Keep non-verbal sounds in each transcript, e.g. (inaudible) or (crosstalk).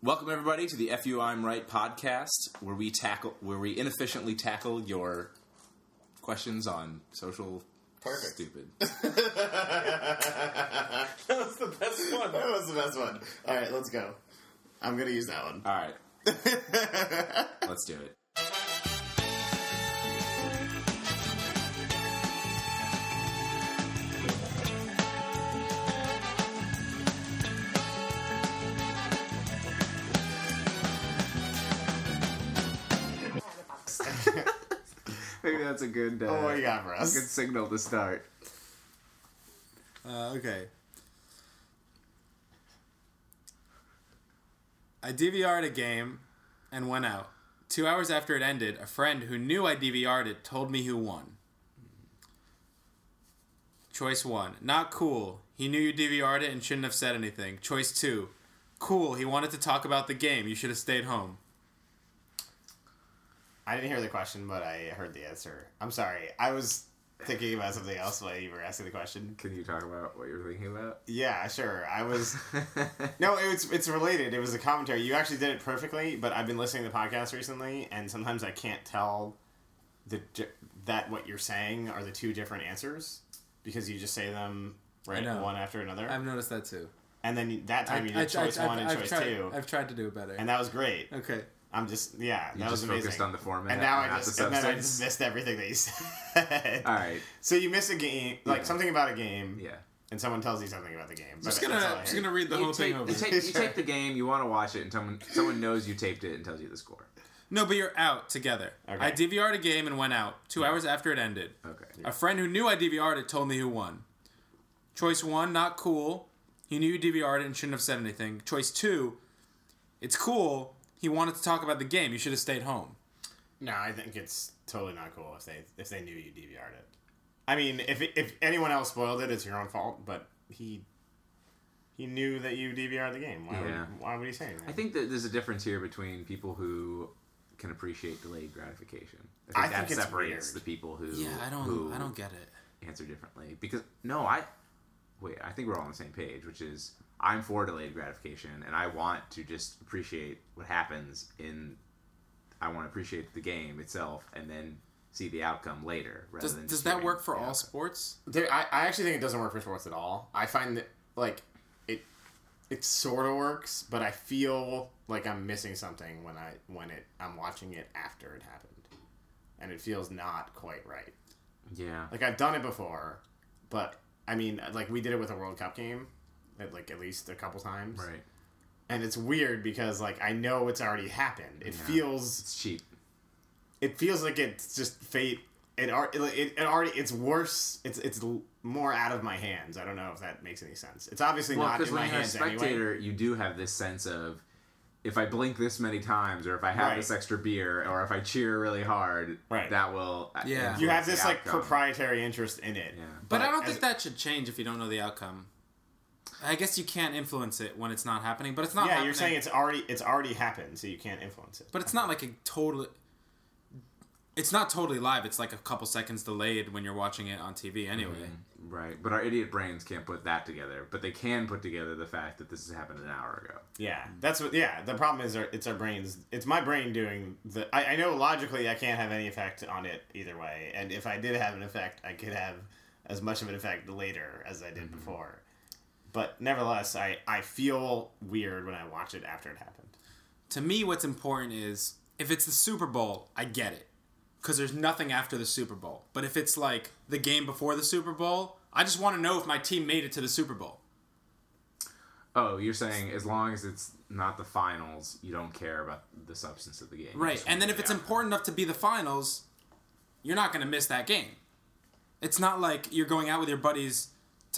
Welcome everybody to the FU I'm Right podcast, where we tackle where we inefficiently tackle your questions on social Perfect. stupid. (laughs) that was the best one. That was the best one. All right, let's go. I'm gonna use that one. All right, let's do it. That's a good, uh, oh, what you got for us? good signal to start. Uh, okay. I DVR'd a game and went out. Two hours after it ended, a friend who knew I DVR'd it told me who won. Choice one, not cool. He knew you DVR'd it and shouldn't have said anything. Choice two, cool. He wanted to talk about the game. You should have stayed home. I didn't hear the question, but I heard the answer. I'm sorry. I was thinking about something else while you were asking the question. Can you talk about what you're thinking about? Yeah, sure. I was. (laughs) No, it's it's related. It was a commentary. You actually did it perfectly, but I've been listening to the podcast recently, and sometimes I can't tell the that what you're saying are the two different answers because you just say them right one after another, I've noticed that too. and then that time you did choice I've- one and I've choice tried, two, I've tried to do it better. and that was great. okay. I'm just yeah, You that was just amazing. focused on the format and now and I just the and then I just missed everything that you said. All right. So you miss a game, like Yeah. something about a game, Yeah. and someone tells you something about the game. But Just gonna all I just gonna read the You whole thing over. you, take, you take the game, you want to watch it, and someone someone knows you taped it and tells you the score. No, but you're out together. Okay. I DVR'd a game and went out. Two hours after it ended. Okay. A friend who knew I DVR'd it told me who won. Choice one, not cool. He knew you DVR'd it and shouldn't have said anything. Choice two, it's cool. He wanted to talk about the game. You should have stayed home. No, I think it's totally not cool if they if they knew you DVR'd it. I mean, if if anyone else spoiled it, it's your own fault. But he he knew that you DVR'd the game. Why Yeah. would why would he say anything? I think that there's a difference here between people who can appreciate delayed gratification. I think I that think it's separates weird. the people who Yeah, I don't. who I don't get it. answer differently because no, I wait. I think we're all on the same page, which is I'm for delayed gratification, and I want to just appreciate what happens in. I want to appreciate the game itself, and then see the outcome later. Rather Does, than does that work for all outcome. sports? There, I, I actually think it doesn't work for sports at all. I find that like it it sort of works, but I feel like I'm missing something when I when it I'm watching it after it happened, and it feels not quite right. Yeah, Like I've done it before, but I mean, like we did it with a World Cup game, like at least a couple times, right. and it's weird because like I know it's already happened. It Yeah. feels It's cheap. it feels like it's just fate. It, ar- it, it already it's worse. It's it's more out of my hands. I don't know if that makes any sense. It's obviously Well, not because in when my you're a hands anyway. spectator, you do have this sense of if I blink this many times, or if I have Right. this extra beer, or if I cheer really hard, Right. that will uh, Yeah. You have this like outcome. proprietary interest in it. Yeah. But, I don't think that should change if you don't know the outcome. I guess you can't influence it when it's not happening, but it's not. Yeah, happening. you're saying it's already it's already happened, so you can't influence it. But it's not like a totally. It's not totally live. It's like a couple seconds delayed when you're watching it on TV anyway. Mm-hmm. Right, but our idiot brains can't put that together. But they can put together the fact that this has happened an hour ago. Yeah, that's what. Yeah, the problem is, our, it's our brains. It's my brain doing the. I, I know logically I can't have any effect on it either way, and if I did have an effect, I could have as much of an effect later as I did before. But nevertheless, I I feel weird when I watch it after it happened. To me, what's important is if it's the Super Bowl, I get it. Because there's nothing after the Super Bowl. But if it's like the game before the Super Bowl, I just want to know if my team made it to the Super Bowl. Oh, you're saying as long as it's not the finals, you don't care about the substance of the game. Right. And then if it's outcome. important enough to be the finals, you're not going to miss that game. It's not like you're going out with your buddies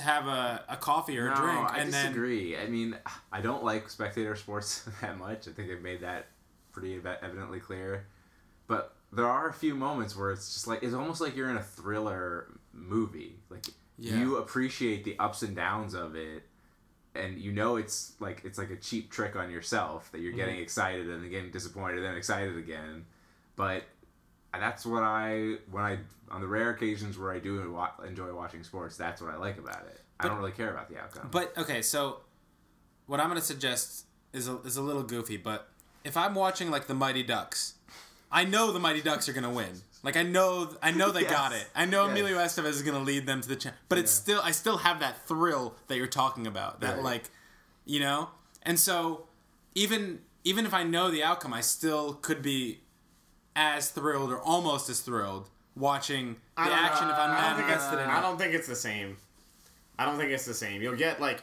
to have a, a coffee or a no, drink I and then disagree. I mean, I don't like spectator sports (laughs) that much. I think they've made that pretty evidently clear. But there are a few moments where it's just like it's almost like you're in a thriller movie. Like Yeah. you appreciate the ups and downs of it, and you know it's like it's like a cheap trick on yourself that you're getting Mm-hmm. excited and then getting disappointed and then excited again. But that's what I when I on the rare occasions where I do enjoy watching sports, that's what I like about it. I don't really care about the outcome. But okay, so what I'm going to suggest is a, is a little goofy, but if I'm watching like the Mighty Ducks, I know the Mighty Ducks are gonna win. Like I know, I know they (laughs) got it. I know Yes. Emilio Estevez is gonna lead them to the champ. But it's still, I still have that thrill that you're talking about. That Right. like, you know, and so even even if I know the outcome, I still could be as thrilled or almost as thrilled watching the I action know. if I'm I not don't think it's- invested in I don't think it's the same. I don't think it's the same. You'll get like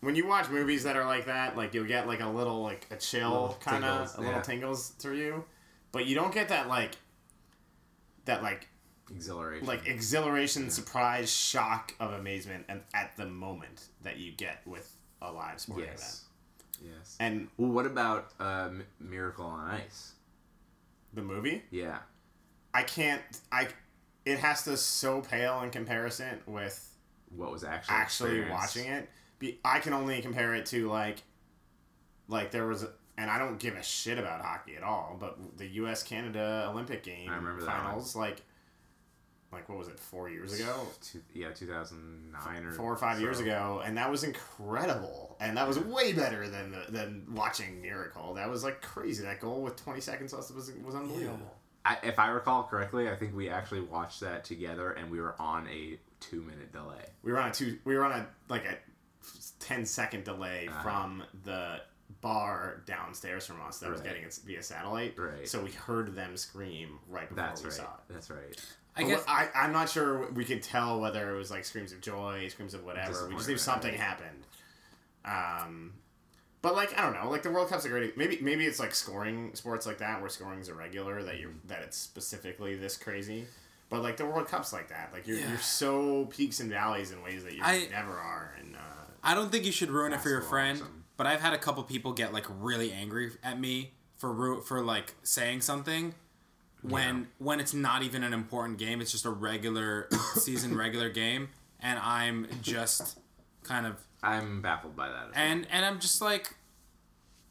when you watch movies that are like that, like you'll get like a little like a chill kind of tingles, a little yeah. tingles through you, but you don't get that like that like Exhilaration. like exhilaration, surprise, shock of amazement, and at the moment that you get with a live sporting event. yes. Yes. And Well, what about uh, Miracle on Ice? The movie, Yeah. I can't. I it has to so pale in comparison with What was actually actually experienced. watching it. Be, I can only compare it to like, like there was, a, and I don't give a shit about hockey at all. But the U.S. Canada Olympic game I remember that finals, like, like what was it, four years ago, Two, yeah, 2009 or four or five years ago, and that was incredible, and that was way better than the, than watching Miracle. That was like crazy. That goal with twenty seconds left was was unbelievable. I, if I recall correctly, I think we actually watched that together, and we were on a two-minute delay. We were on a two. We were on a like a 10 second delay Uh-huh. from the bar downstairs from us that was getting it via satellite. Right. So we heard them scream right before That's we right. saw it. That's right. I guess I, I'm not sure we could tell whether it was like screams of joy, screams of whatever. We just knew something happened. Um, but like I don't know, like the World Cup's a great. Maybe maybe it's like scoring sports like that where scoring's irregular that you Mm-hmm. that it's specifically this crazy. But like the World Cup's like that. Like you're Yeah. you're so peaks and valleys in ways that you I- never are. And uh, I don't think you should ruin it for your friend. But I've had a couple people get like really angry at me for for like saying something when when it's not even an important game. It's just a regular (coughs) season regular game, and I'm just kind of I'm baffled by that. As well. and and I'm just like,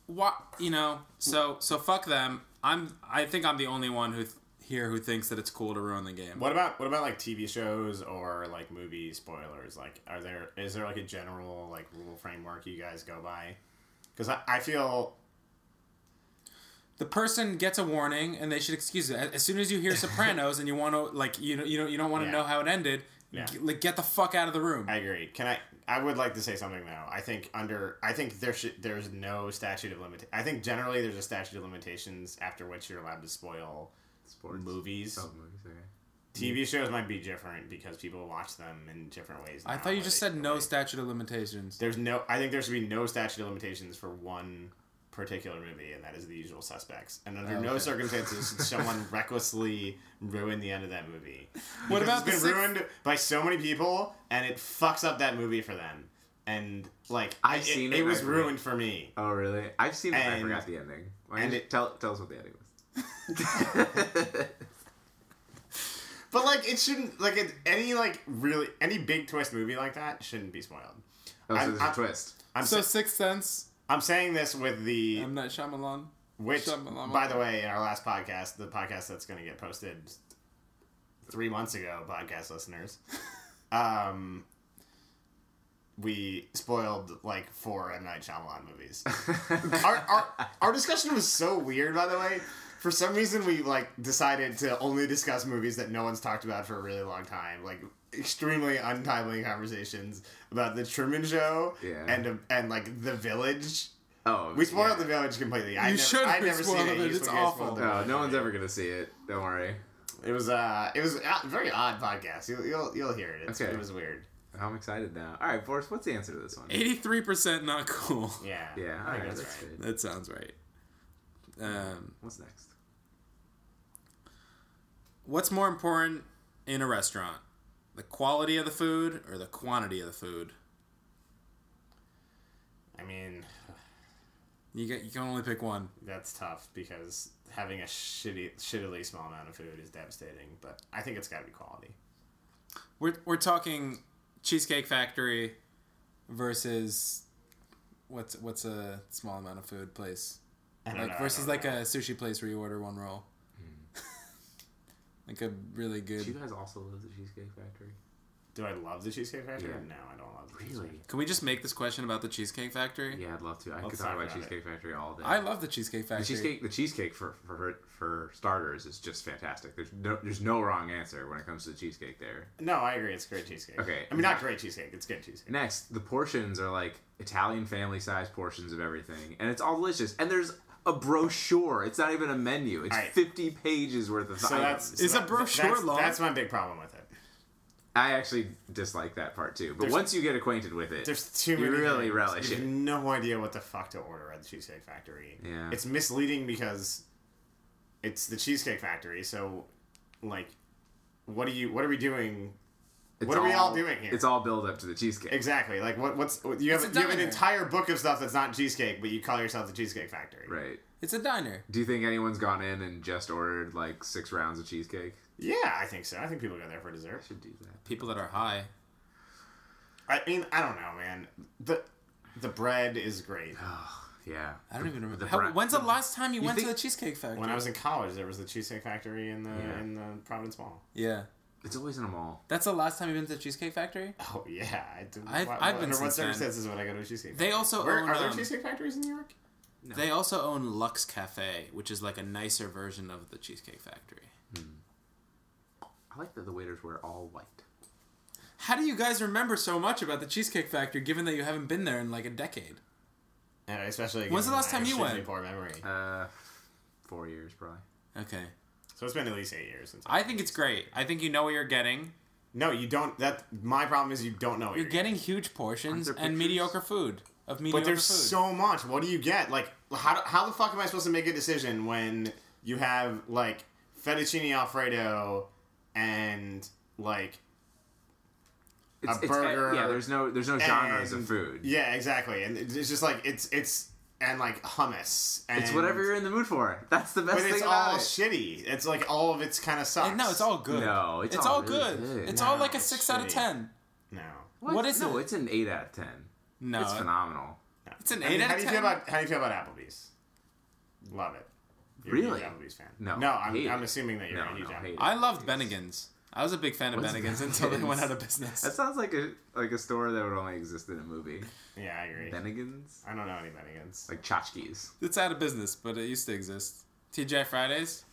what you know? So so fuck them. I'm I think I'm the only one who th- here who thinks that it's cool to ruin the game. What about what about like TV shows or like movie spoilers? Like, are there is there like a general like rule framework you guys go by? Because I, I feel the person gets a warning and they should excuse it. As soon as you hear Sopranos and you want to like you know you don't you don't want to Yeah. know how it ended, Yeah. g- like get the fuck out of the room. I agree. Can I? I would like to say something though. I think under I think there should there's no statute of limit. I think generally there's a statute of limitations after which you're allowed to spoil Sports. movies. Oh, movies. Okay. TV shows might be different because people watch them in different ways. I thought you just said no statute of limitations. There's no. I think there should be no statute of limitations for one particular movie, and that is The Usual Suspects. And under Oh, no okay. circumstances should someone (laughs) recklessly ruin the end of that movie. (laughs) What Because about the it's six- been ruined by so many people, and it fucks up that movie for them. And like, I've it, seen it, it, and was I ruined for me. Oh, really? I've seen it. and I forgot the ending. Why and it- tell tell us what the ending was. (laughs) But like, it shouldn't like it, any like really any big twist movie like that shouldn't be spoiled. oh, so I'm- there's I'm- a twist. I'm So sa- Sixth Sense, I'm saying this with the M Night Shyamalan. Which, Shyamalan. by the way, in our last podcast, the podcast that's going to get posted three months ago, podcast listeners, (laughs) um, we spoiled like four M Night Shyamalan movies. (laughs) our, our our discussion was so weird, by the way. For some reason, we like decided to only discuss movies that no one's talked about for a really long time, like extremely untimely conversations about the Truman Show Yeah. and and like The Village. Oh, We spoiled yeah. The Village completely. I You never, should I'd never seen it. it. It's awful. No, no one's ever gonna see it. Don't worry. It was uh, it was a very odd podcast. You'll you'll, you'll hear it. It's, Okay. It was weird. I'm excited now. All right, Forrest, what's the answer to this one? Eighty-three percent not cool. Yeah. Yeah, I all think right, that's that's right. good. That sounds right. Um, What's next? what's more important in a restaurant, the quality of the food or the quantity of the food? I mean, You get you can only pick one. that's tough because having a shitty, shittily small amount of food is devastating. But I think it's got to be quality. We're we're talking Cheesecake Factory versus what's what's a small amount of food place like know, versus like a sushi place where you order one roll. Like a really good Do you guys also love the Cheesecake Factory? Do I love the Cheesecake Factory? Yeah. No, I don't love the Really? Cheesecake Can we just make this question about the Cheesecake Factory? Yeah, I'd love to. I Let's could talk talk about about Cheesecake Factory all day. I love the Cheesecake the Factory. cheesecake. The cheesecake for for for starters is just fantastic. There's no there's no wrong answer when it comes to the cheesecake there. No, I agree. It's great cheesecake. Okay. I mean, not great cheesecake. It's good cheesecake. Next, the portions are like Italian family size portions of everything, and it's all delicious. And there's a brochure. It's not even a menu. It's Alright. 50 pages worth of So items. that's Is so a brochure that's, long? That's my big problem with it. I actually dislike that part too. But There's- once you get acquainted with it, There's too many. you really things. relish You have it. no idea what the fuck to order at the Cheesecake Factory. Yeah. It's misleading because it's the Cheesecake Factory. So, like, what are you? What are we doing? It's what are we all doing here? It's all build up to the cheesecake. Exactly. Like, what? What's you have? You have an entire book of stuff that's not cheesecake, but you call yourself the Cheesecake Factory. Right. It's a diner. Do you think anyone's gone in and just ordered like six rounds of cheesecake? Yeah, I think so. I think people go there for dessert. Should do that. People that are high. I mean, I don't know, man. The the bread is great. (sighs) Yeah. I don't even remember. The How, bra- when's the last time you, You went think- to the Cheesecake Factory? When I was in college, there was the Cheesecake Factory in the Yeah. in the Providence Mall. yeah. It's always in a mall. That's the last time you've been to the Cheesecake Factory? Oh yeah, I do. I've- what, I've been under what since then. circumstances would I go to a cheesecake? They also Where, own, are there um, cheesecake factories in New York? They also own Lux Cafe, which is like a nicer version of the Cheesecake Factory. I like that the waiters wear all white. How do you guys remember so much about the Cheesecake Factory given that you haven't been there in like a decade? And especially. When's the last time you went? Poor memory. Uh, four years probably. Okay. So it's been at least eight years since. I think it's great. I think you know what you're getting. No, you don't. That my problem is you don't know. What You're you're, getting huge portions and mediocre food. Of mediocre But there's food. so much. What do you get? Like, how, how the fuck am I supposed to make a decision when you have like fettuccine alfredo and like A it's- uh, burger yeah, there's no there's no genres of food. Yeah, exactly. And it's just like it's it's and like hummus. And, It's whatever you're in the mood for. That's the best But thing it's about all it. shitty. It's like all of it's kind of sucks. And no, it's all good. No, it's it's all all, really good. good. It's No, all like a it's six out of ten. no. What is no, it? it's an eight out of ten. No, it's phenomenal. no. It's an I mean, eight out how do you feel about how do you feel about Applebee's? Love it. You're Really? a huge Applebee's fan. No, no. I'm, I'm assuming that you're No, a huge no, Applebee's. I loved Bennigan's. I was a big fan of What's Bennigan's until they went out of business. That sounds like a like a store that would only exist in a movie. Yeah, I agree. Bennigan's, I don't know any Bennigan's. like tchotchkes. It's out of business, but it used to exist. TGI Fridays.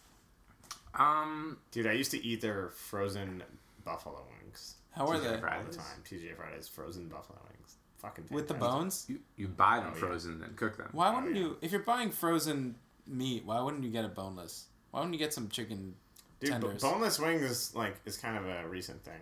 Um, Dude, I used to eat their frozen buffalo wings How are TGI they? all the time. TGI Fridays frozen buffalo wings. Fucking With the bones? you you buy them Oh, yeah. frozen and cook them. Why wouldn't yeah. you? If you're buying frozen meat, why wouldn't you get it boneless? Why wouldn't you get some chicken Dude, tenders? boneless wings is like is kind of a recent thing.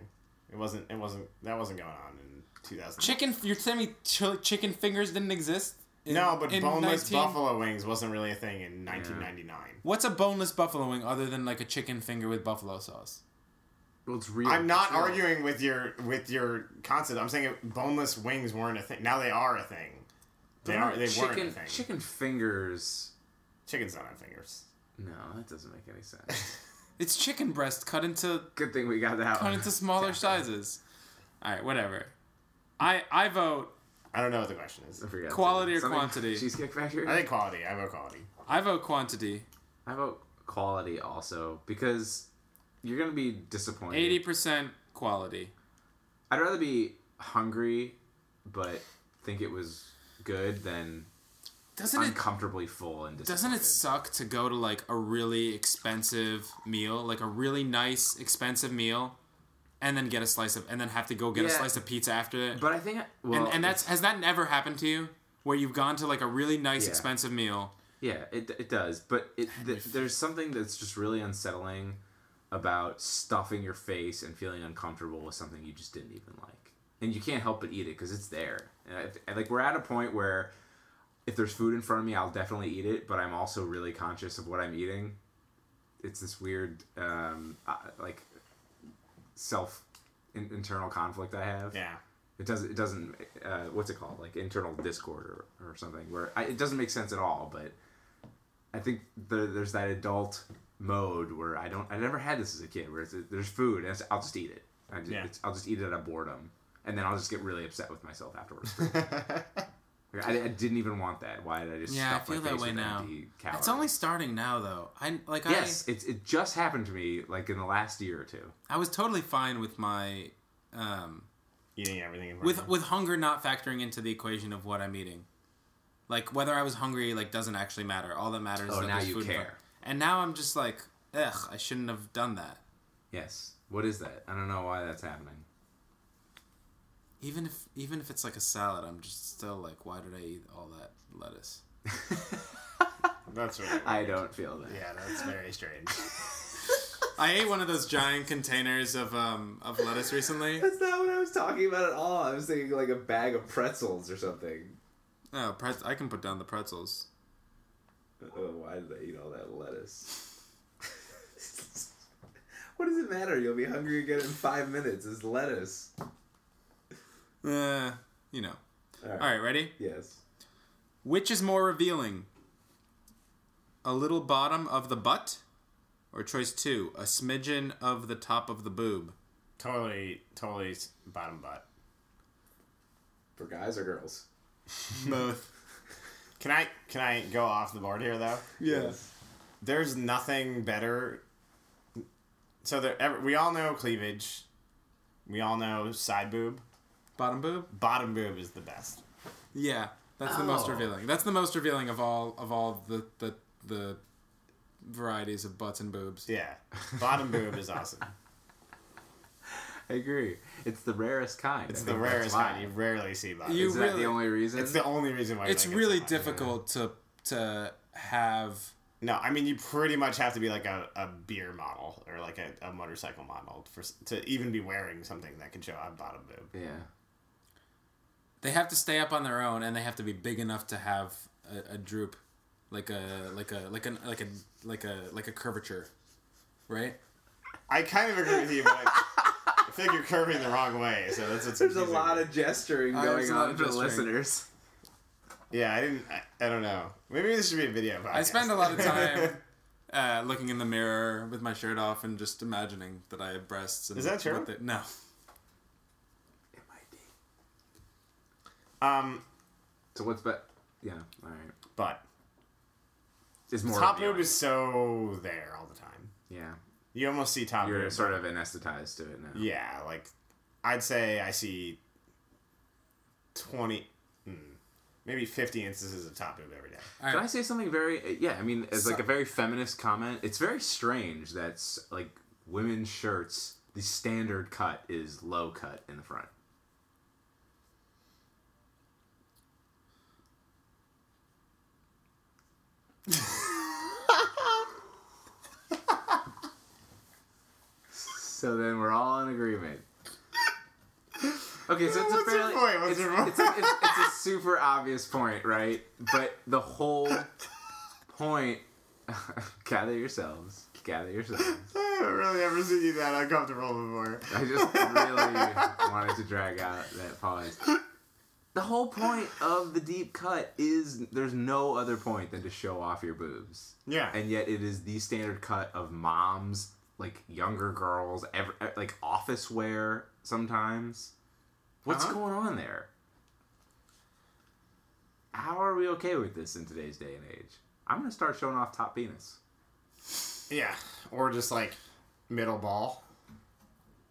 It wasn't. It wasn't. That wasn't going on in 2000. chicken? You're telling me ch- chicken fingers didn't exist? in- No, but in boneless 19 buffalo wings wasn't really a thing in 1999. Mm. What's a boneless buffalo wing other than like a chicken finger with buffalo sauce? Well, it's real. I'm not real. arguing with your with your concept. I'm saying boneless wings weren't a thing. Now they are a thing. They are. They chicken, weren't a thing. Chicken fingers. Chickens don't have fingers. No, that doesn't make any sense. (laughs) It's chicken breast cut into Good thing we got that cut one. into smaller (laughs) sizes. All right, whatever. I I vote I don't know what the question is. I forgot. Quality or Something- quantity? Cheesecake Factory. I think quality. I vote quality. I vote quantity. I vote quality also because you're gonna be disappointed. Eighty percent quality. I'd rather be hungry, but think it was good than Doesn't it uncomfortably full and doesn't it suck to go to like a really expensive meal, like a really nice expensive meal, and then get a slice of and then have to go get a slice of pizza after it? But I think well, and and that's has that never happened to you? Where you've gone to like a really nice Yeah. expensive meal. yeah, it it does. But it th- there's something that's just really unsettling about stuffing your face and feeling uncomfortable with something you just didn't even like, and you can't help but eat it because it's there. And I, like we're at a point where if there's food in front of me, I'll definitely eat it. But I'm also really conscious of what I'm eating. It's this weird, um, uh, like self in, internal conflict I have. Yeah. It doesn't. It doesn't. Uh, what's it called? Like internal discord or, or something. Where I, it doesn't make sense at all. But I think the, there's that adult mode where I don't. I never had this as a kid. Where it's, there's food and it's, I'll just eat it. I just, Yeah. it's, I'll just eat it out of boredom, and then I'll just get really upset with myself afterwards. (laughs) Like, I, I didn't even want that. Why did I just? Yeah, I stuff my feel that way with now. empty It's only starting now though. I like Yes, it's it just happened to me like in the last year or two. I I was totally fine with my um, Eating everything with with hunger not factoring into the equation of what I'm eating. Like whether I was hungry, like doesn't actually matter. All that matters. Oh, is that now you food in front- care. And now I'm just like, ugh, I shouldn't have done that. Yes. What is that? I don't know why that's happening. Even if even if it's like a salad, I'm just still like, why did I eat all that lettuce? (laughs) That's really I don't feel that. Yeah, that's very strange. I ate one of those giant containers of um of lettuce recently. That's not what I was talking about at all. I was thinking like a bag of pretzels or something. Oh, pretz- I can put down the pretzels. Oh, why did I eat all that lettuce? (laughs) what does it matter? You'll be hungry again in five minutes. It's lettuce. Uh, you know. All right. All right, ready? Yes. Which is more revealing? A little bottom of the butt, or choice two, a smidgen of the top of the boob. totally, totally bottom butt. For guys or girls? (laughs) Both. Can I can I go off the board here though? Yes. There's nothing better. So there, ever, we all know cleavage. We all know side boob. Bottom boob? Bottom boob is the best. Yeah, that's the most Oh. revealing. That's the most revealing of all of all the the the varieties of butts and boobs. Yeah, bottom boob is awesome. (laughs) I agree. It's the rarest kind. It's I the rarest kind. You rarely see bottom. You Is that the only reason? it's the only reason why. It's really so popular. difficult to to have. No, I mean you pretty much have to be like a, a beer model or like a, a motorcycle model for to even be wearing something that can show out bottom boob. yeah. They have to stay up on their own, and they have to be big enough to have a, a droop, like a like a like a like a like a like a curvature, right? I kind of agree with you, but I, I (laughs) feel like you're curving the wrong way. So that's what's There's a lot of gesturing there's going a lot on of for the gesturing. listeners. Yeah, I didn't. I, I don't know. Maybe this should be a video podcast. I spend a lot of (laughs) time uh, looking in the mirror with my shirt off and just imagining that I have breasts. And Is that true? what they- no. It might be. Um, So what's but Yeah. All right. but It's more top revealing. boob is so there all the time. Yeah. You almost see top You're boob. sort of anesthetized to it now. Yeah, like I'd say I see twenty, hmm, maybe fifty instances of top boob every day. All Can I say something very? Yeah, I mean, as like a very feminist comment, it's very strange that s- like women's shirts, the standard cut is low cut in the front. So then we're all in agreement. Okay, so it's What's a your fairly, point? What's it's, your point? it's, a, it's, it's a super obvious point, right? But the whole point. (laughs) gather yourselves. Gather yourselves. (laughs) I haven't really ever seen you that uncomfortable before. I just really wanted to drag out that pause. The whole point of the deep cut is there's no other point than to show off your boobs. Yeah, And yet it is the standard cut of moms, like younger girls, ever, like office wear sometimes. What's Uh-huh. going on there? How are we okay with this in today's day and age? I'm gonna start showing off top penis. yeah, or just like middle ball,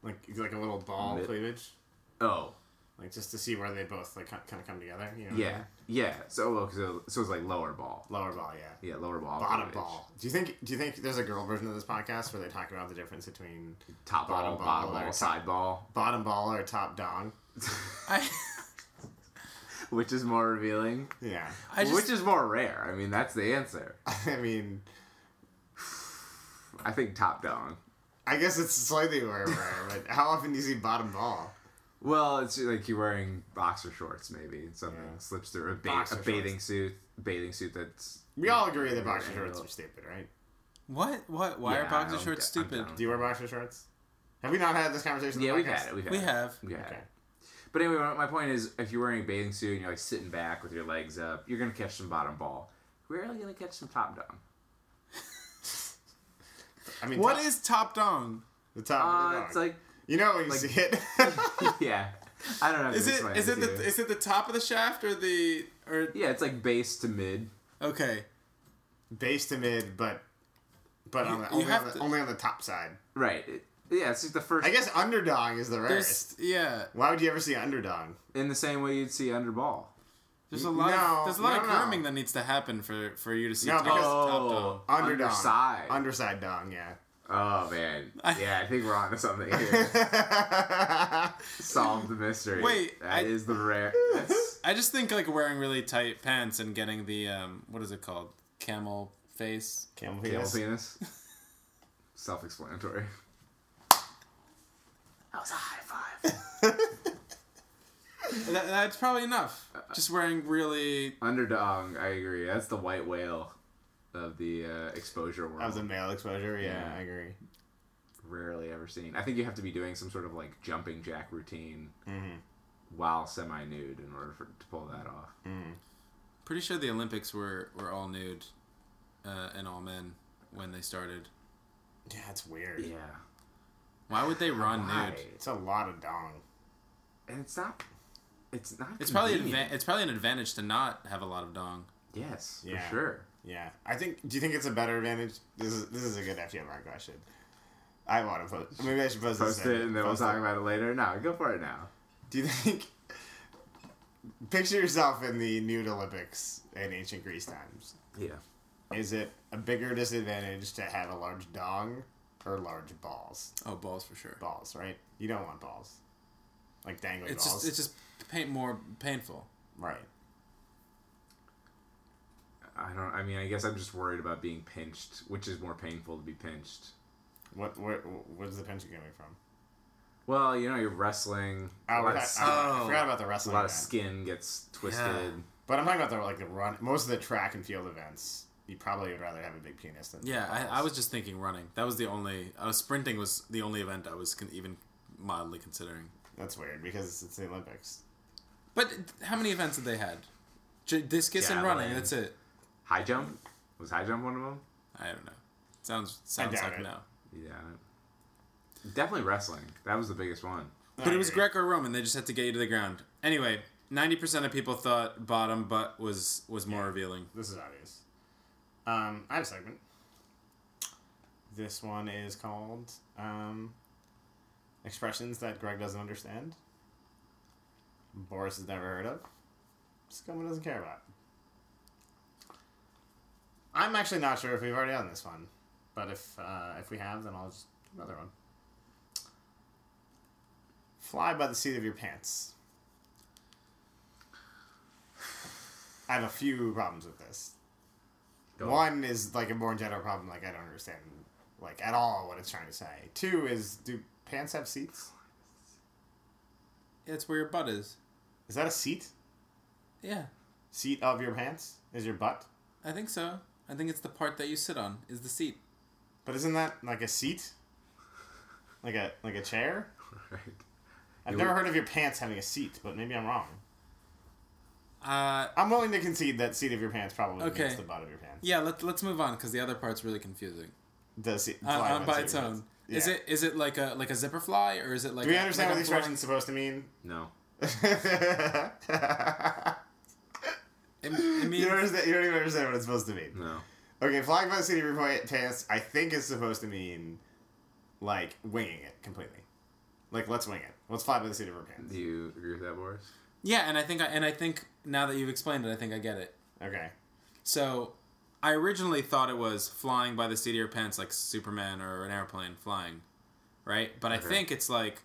like like a little ball Mid- cleavage, Oh, like just to see where they both like kind of come together. You know, yeah, yeah. So, look, so, so it's like lower ball. lower ball, yeah. Yeah, lower ball. Bottom cleavage. ball. Do you think? Do you think there's a girl version of this podcast where they talk about the difference between Top Bottom ball, ball bottom or ball, top- side ball. bottom ball or top dong? (laughs) I, (laughs) Which is more revealing? Yeah, just, Which is more rare? I mean, that's the answer. (laughs) I mean, I think top dong. I guess it's slightly more rare, but how often do you see bottom ball? Well, it's like you're wearing boxer shorts, maybe something Yeah. slips through a, ba- Boxer a bathing suit, bathing suit that's. We all agree that boxer shorts yeah. are stupid, right? what? What? Why Yeah, are boxer shorts get- stupid? Do you wear boxer shorts? Have we not had this conversation? on Yeah, we've had it. We've had We it. have. We had Okay. But anyway, my- my point is, if you're wearing a bathing suit and you're like sitting back with your legs up, you're gonna catch some bottom ball. We're Rarely gonna catch some top dong. I mean, What top, is top dong? the top? of the Uh, it's like, you know when you like- see it. (laughs) yeah, I don't know. Is it explain is it the you. is it the top of the shaft or the or Yeah, it's like base to mid. okay? base to mid, but but on the, you only, on the to- only on the top side. Right. It- Yeah, it's just the first. I guess underdog is the There's rarest. yeah. Why would you ever see underdog? in the same way you'd see underball. There's a lot No, of there's a lot no, of no. grooming that needs to happen for for you to see No, top, because- top dog. Oh, underdog. underside. Underside dong, yeah. Oh man, yeah, I think we're onto something here. (laughs) Solve the mystery. Wait, that I- is the rare. (laughs) That's, I just think like wearing really tight pants and getting the um what is it called camel face. Camel penis. camel penis. penis. Self-explanatory. That was a high five. (laughs) That, that's probably enough. Just wearing really Underdog, I agree. That's the white whale of the uh, exposure world. That was a male exposure, yeah, Yeah. I agree. Rarely ever seen. I think you have to be doing some sort of like jumping jack routine Mm-hmm. while semi-nude in order for to pull that off. pretty sure the Olympics were were all nude uh, and all men when they started. Yeah, it's weird. Yeah, Why would they run Why? nude? It's a lot of dong. and it's not. It's not. It's probably convenient. adva- it's probably an advantage to not have a lot of dong. yes, Yeah. for sure. Yeah, I think. Do you think it's a better advantage? This is this is a good FTMR question. I want to post. Maybe I should post, Post this. it, and then we'll talk about it later. No, go for it now. Do you think? Picture yourself in the nude Olympics in ancient Greece times. Yeah. Is it a bigger disadvantage to have a large dong or large balls? Oh, balls for sure. Balls, right? You don't want balls, like dangling It's balls, just it's just paint more painful. right? I don't. I mean, I guess I'm just worried about being pinched, which is more painful to be pinched. What where where's the pinching coming from? Well, you know, you're wrestling. Oh, a I, of, I, skin, I forgot about the wrestling. a wrestling. lot of skin gets twisted. Yeah. But I'm talking about the like the run. Most of the track and field events, you probably would rather have a big penis than Yeah, I, I was just thinking running. That was the only. I was sprinting was the only event I was con- even mildly considering. That's weird because it's the Olympics. But how many events had they had? J- discus and running. Javelin. That's it. High jump was high jump one of them. I don't know. Sounds sounds like it. no. Yeah. Definitely wrestling. That was the biggest one. But I it was agree. Greco-Roman. They just had to get you to the ground. Anyway, ninety percent of people thought bottom butt was was more revealing. This is obvious. Um, I have a segment. This one is called um, expressions that Greg doesn't understand. Boris has never heard of. Scumma doesn't care about. I'm actually not sure if we've already done this one, but if uh, if we have, then I'll just do another one. Fly by the seat of your pants. I have a few problems with this. Go. One is like a more general problem, like I don't understand like at all what it's trying to say. Two is do pants have seats? It's where your butt is. Is that a seat? Yeah, Seat of your pants? Is your butt? I think so. I think it's the part that you sit on is the seat. But isn't that like a seat? Like a like a chair? (laughs) Right. I've You never would- heard of your pants having a seat, but maybe I'm wrong. Uh, I'm willing to concede that seat of your pants probably Okay. means the butt of your pants. yeah. let's let's move on because the other part's really confusing. The seat, Uh, fly uh, by the its seat of own. pants. Is it is it like a like a zipper fly or is it like? Do we a- understand like what a the flying- expression's supposed to mean? No. (laughs) (laughs) It, it means you, don't understand, you don't even understand what it's supposed to mean. No. Okay, flying by the seat of your pants, I think is supposed to mean like winging it completely. Like let's wing it. Let's fly by the seat of our pants. Do you agree with that, Boris? yeah, and I think I, and I think now that you've explained it, I think I get it. Okay. So, I originally thought it was flying by the seat of your pants, like Superman or an airplane flying, right? But I think it's like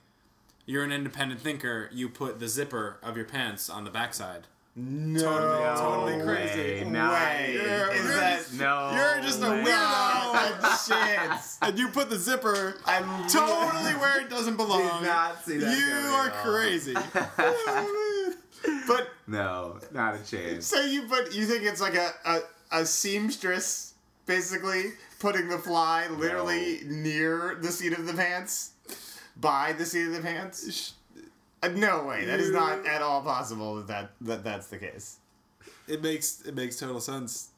you're an independent thinker. You put the zipper of your pants on the backside. No, Totally- totally crazy. Way. No. Way. You're- Is you're that just- No. You're just a way. weirdo. (laughs) no chance? And you put the zipper I'm totally where it doesn't belong. Did not see that you are crazy. (laughs) But No, not a chance. so you but you think it's like a a, a seamstress basically putting the fly literally near the seat of the pants, by the seat of the pants. Uh, (laughs) no way. That is not at all possible that, that that that's the case. it makes it makes total sense.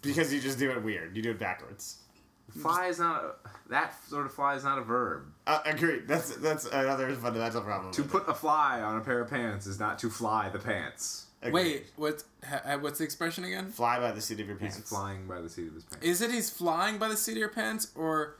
Because you just do it weird. You do it backwards. Fly is not that sort of fly is not a verb. Uh, agreed. That's that's another fundamental problem. To with put a fly on a pair of pants is not to fly the pants. Agreed. Wait, what? Ha, what's the expression again? fly by the seat of your He's pants. flying by the seat of his pants. Is it he's flying by the seat of your pants, or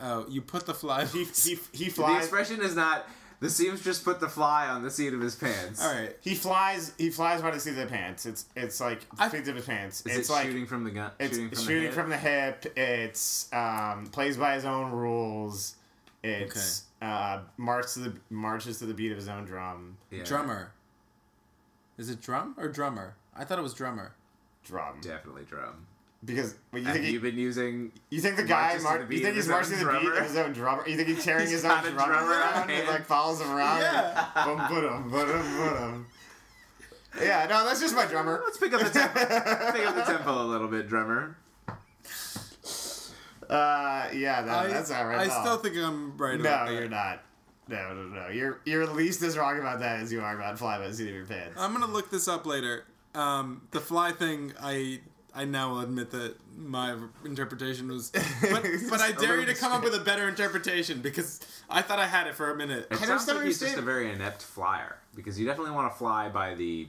Oh, you put the fly. He (laughs) he he flies. The expression is not the seamstress put the fly on the seat of his pants. All right. He flies. He flies by the seat of the pants. It's it's like the I- seat of his pants. Is it's it like shooting from the gun? it's shooting from shooting the from the hip. It's um, plays by his own rules. It's uh, marches to the marches to the beat of his own drum. yeah, Drummer. Is it drum or drummer? I thought it was drummer. Drum. Definitely drum. Because well, you Have think he, you been using? you think the guy marches mar- the you think he's marching the beat of his own drummer? You think he's carrying He's his own drummer drummer around in and hand. like follows him around? Yeah. Bum. Yeah, no, that's just my drummer. Let's pick up the tempo. pick up the tempo a little bit, drummer. Uh, yeah, that, that's not right. I at all. still think I'm right No, about you're not. No, no, no. You're you're at least as wrong about that as you are about fly by the seat of your pants. I'm gonna look this up later. Um, the fly thing, I I now will admit that my interpretation was, (laughs) but, but I dare you to come up with a better interpretation because I thought I had it for a minute. It I sounds just don't like he's just understand- a very inept flyer because you definitely want to fly by the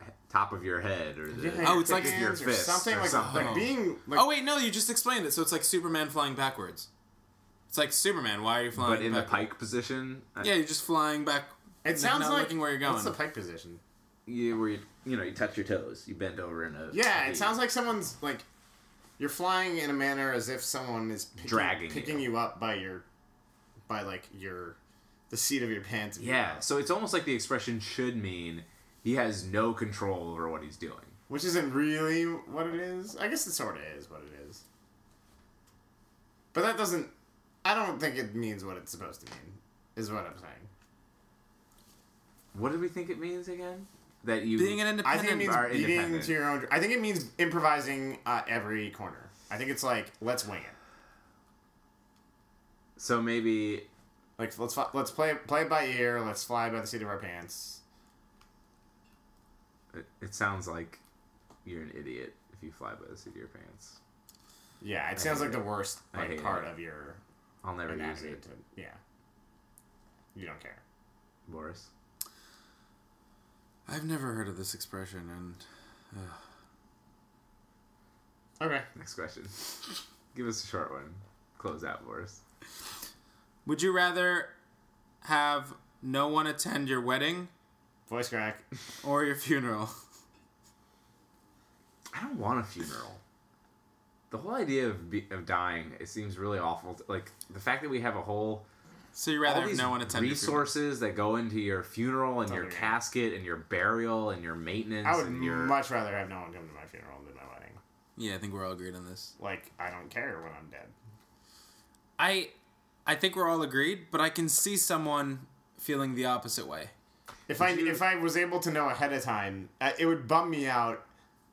he- top of your head or the Yeah, Oh, it's like tip your hands or fist something or like something. like being like Oh wait, no, you just explained it. So it's like Superman flying backwards. It's like Superman. Why are you flying? but in the backward? pike position. uh, Yeah, you're just flying back. it sounds not like looking where you're What's the going. pike position? You where you you know you touch your toes, you bend over in a Yeah, it sounds like someone's like you're flying in a manner as if someone is picking, Dragging picking you. you. up by your by like your the seat of your pants. Yeah, so it's almost like the expression should mean he has no control over what he's doing. which isn't really what it is. I guess it sort of is what it is. But that doesn't. I don't think it means what it's supposed to mean. Is what I'm saying. What do we think it means again? That you Being an I independent. think it means beating to your own. I think it means improvising uh, every corner. I think it's like let's wing it. so maybe Like let's let's play play it by ear. Let's fly by the seat of our pants. it, it sounds like you're an idiot if you fly by the seat of your pants. Yeah, it sounds hate like the worst like part it. of your I'll never use it, To, yeah, you don't care. Boris. I've never heard of this expression, and Okay. Next question. (laughs) Give us a short one. Close out, Boris. would you rather have no one attend your wedding Voice crack. (laughs) or your funeral? I don't want a funeral. The whole idea of be, of dying it seems really awful. Like the fact that we have a whole So you all rather these no one attend your funeral? resources that go into your funeral and your casket and your burial and your maintenance I would and your much rather have no one come to my funeral than my wedding. Yeah, I think we're all agreed on this. Like I don't care when I'm dead. I, I think we're all agreed, but I can see someone feeling the opposite way. If I you- if I was able to know ahead of time, uh, it would bum me out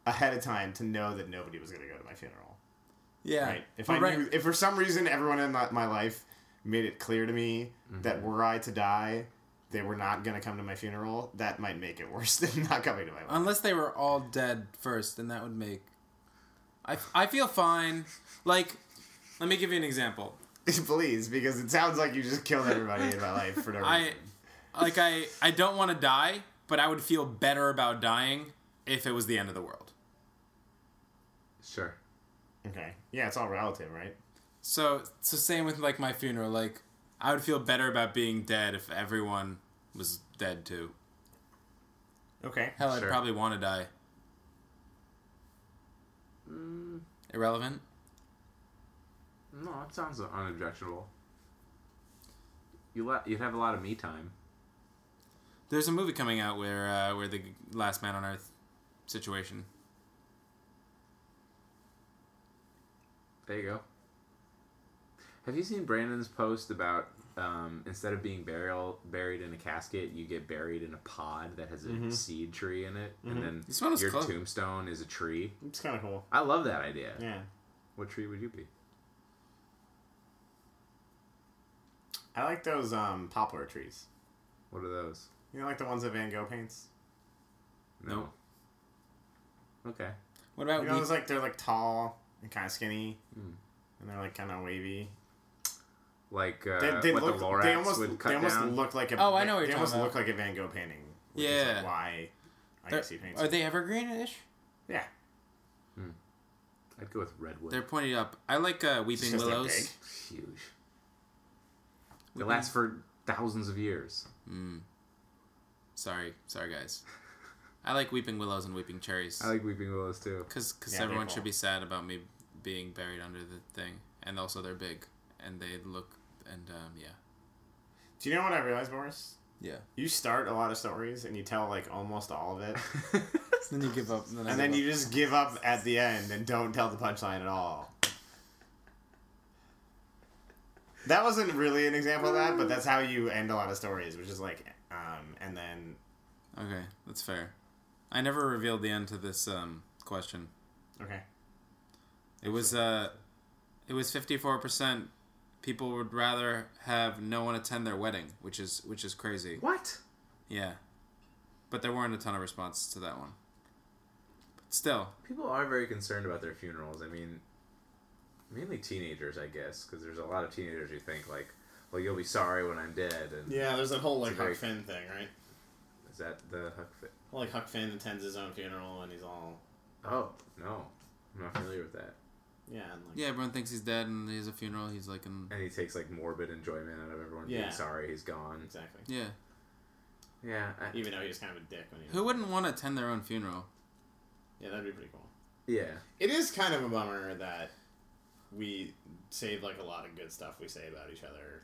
ahead of time to know that nobody was going to go to my funeral. Yeah. Right. If But I right- knew, if for some reason everyone in my, my life made it clear to me Mm-hmm. that were I to die, they were not going to come to my funeral, that might make it worse (laughs) than not coming to my wedding. Unless they were all dead first, then that would make. I, I feel fine. Like, let me give you an example. (laughs) Please, because it sounds like you just killed everybody in my life for no reason. I, like, I, I don't want to die, but I would feel better about dying if it was the end of the world. sure. okay. Yeah, it's all relative, right? So, so same with like my funeral. Like, I would feel better about being dead if everyone was dead too. Okay. Hell, I'd probably want to die. Irrelevant. No, it sounds unobjectionable. You let you'd have a lot of me time. There's a movie coming out where uh, where the Last Man on Earth situation. There you go. Have you seen Brandon's post about um, instead of being burial buried in a casket, you get buried in a pod that has a seed tree in it, and then This one was your close. tombstone is a tree. It's kind of cool. I love that idea. Yeah. What tree would you be? I like those um, poplar trees. What are those? You know, like the ones that Van Gogh paints? No. Okay. What about You know, we- those like they're like tall and kind of skinny, Hmm. and they're like kind of wavy. Like uh, They, they what look, the Lorax they almost, would cut they almost down. look like a. Oh, I know what They you're almost talking look like a Van Gogh painting. Which Is Yeah. like why I They're- guess he paints. Are it. they evergreenish? Yeah. I'd go with redwood. They're pointed up. I like uh, weeping 'cause they're willows. big? huge. They Weeping- last for thousands of years. Sorry, sorry guys. I like weeping willows and weeping cherries. I like weeping willows too. Because Yeah, everyone cool. should be sad about me being buried under the thing, and also they're big, and they look, and um, yeah, Do you know what I realized, Boris? yeah. You start a lot of stories and you tell like almost all of it, (laughs) Then you give up, and then, and then give you just give up at the end and don't tell the punchline at all. That wasn't really an example of that, but that's how you end a lot of stories, which is like, um, and then. Okay, that's fair. I never revealed the end to this um, question. okay, It was uh, it was fifty four percent. People would rather have no one attend their wedding, which is which is crazy. What? Yeah, but there weren't a ton of responses to that one. But still, People are very concerned about their funerals. I mean, mainly teenagers, I guess, because there's a lot of teenagers who think like, "Well, you'll be sorry when I'm dead." And yeah, there's that whole like It's a very- Huck Finn thing, right? is that the Huck Finn? Well, like Huck Finn attends his own funeral and he's all Oh no, I'm not familiar with that. Yeah, and like yeah, everyone thinks he's dead, and he has a funeral. He's like, in, And he takes like morbid enjoyment out of everyone Yeah. being sorry he's gone. exactly. yeah. Yeah, I, Even though he was kind of a dick when he was, Who wouldn't want to attend their own funeral? yeah, that'd be pretty cool. yeah. It is kind of a bummer that we save like a lot of good stuff we say about each other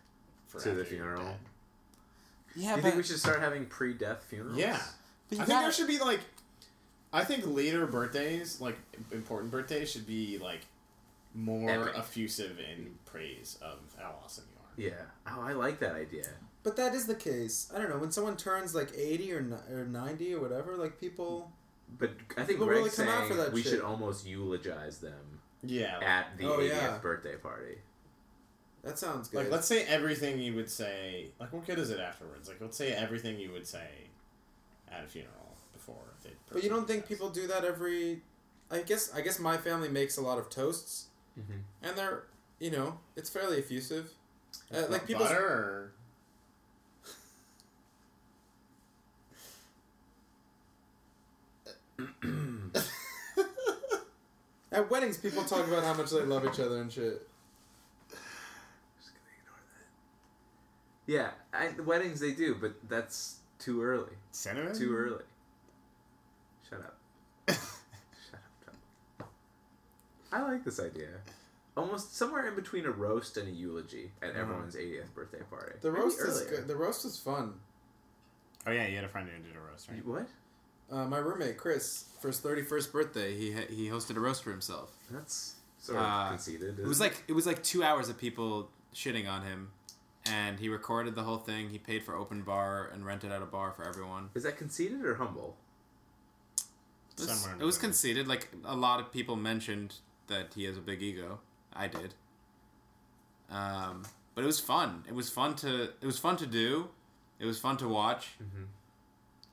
for To the funeral? dead. Yeah, Do you think we should start having pre-death funerals? Yeah, But I you think there should be like, I think later birthdays, like important birthdays, should be like more Epic. effusive in praise of how awesome you are. Yeah. Oh, I like that idea. But that is the case. I don't know when someone turns like eighty or ni- or ninety or whatever. Like people. But I think People really Greg's come out saying for that we shit. should almost eulogize them Yeah, at the Oh, 80th yeah. birthday party. That sounds good. like let's say everything you would say. Like, what good is it afterwards? Like, let's say everything you would say at a funeral before. The but you don't think people do that every? I guess I guess my family makes a lot of toasts, Mhm. and they're you know it's fairly effusive. Uh, like Like people. butter At weddings, people talk about how much they love each other and shit. Just gonna ignore that. Yeah, I, the weddings they do, but that's too early. cinnamon. Too early. Shut up. Shut up, John. I like this idea. Almost somewhere in between a roast and a eulogy at everyone's 80th birthday party. The Maybe roast is good. The roast is fun. Oh yeah, you had a friend who did a roast, right? What? Uh, my roommate Chris. for his thirty first birthday, he ha- he hosted a roast for himself. That's sort of Uh, conceited. It was like it was like two hours of people shitting on him, and he recorded the whole thing. He paid for open bar and rented out a bar for everyone. Is that conceited or humble? It was, Somewhere it was conceited. Like a lot of people mentioned that he has a big ego. I did. Um, but it was fun. It was fun to. It was fun to do. It was fun to watch. Mhm.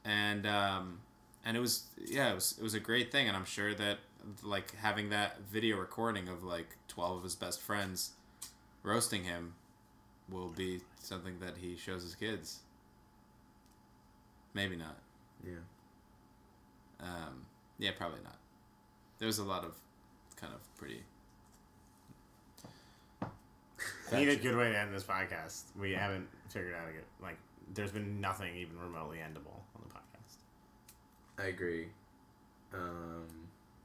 And um, and it was yeah. It was it was a great thing. And I'm sure that like having that video recording of like twelve of his best friends roasting him will be something that he shows his kids. Maybe not. Yeah. Um, yeah, probably not. There was a lot of kind of pretty. I need a good way to end this podcast. We haven't figured out a good like. There's been nothing even remotely endable on the podcast. I agree. Um,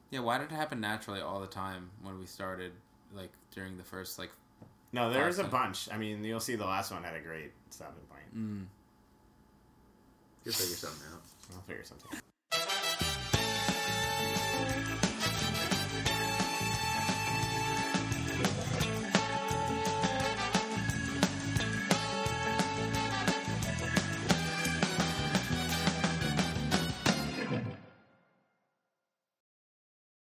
Yeah, why did it happen naturally all the time when we started? Like during the first like. No, there's a bunch. I mean, you'll see the last one had a great stopping point. Mm. you'll figure something out. I'll figure something. out.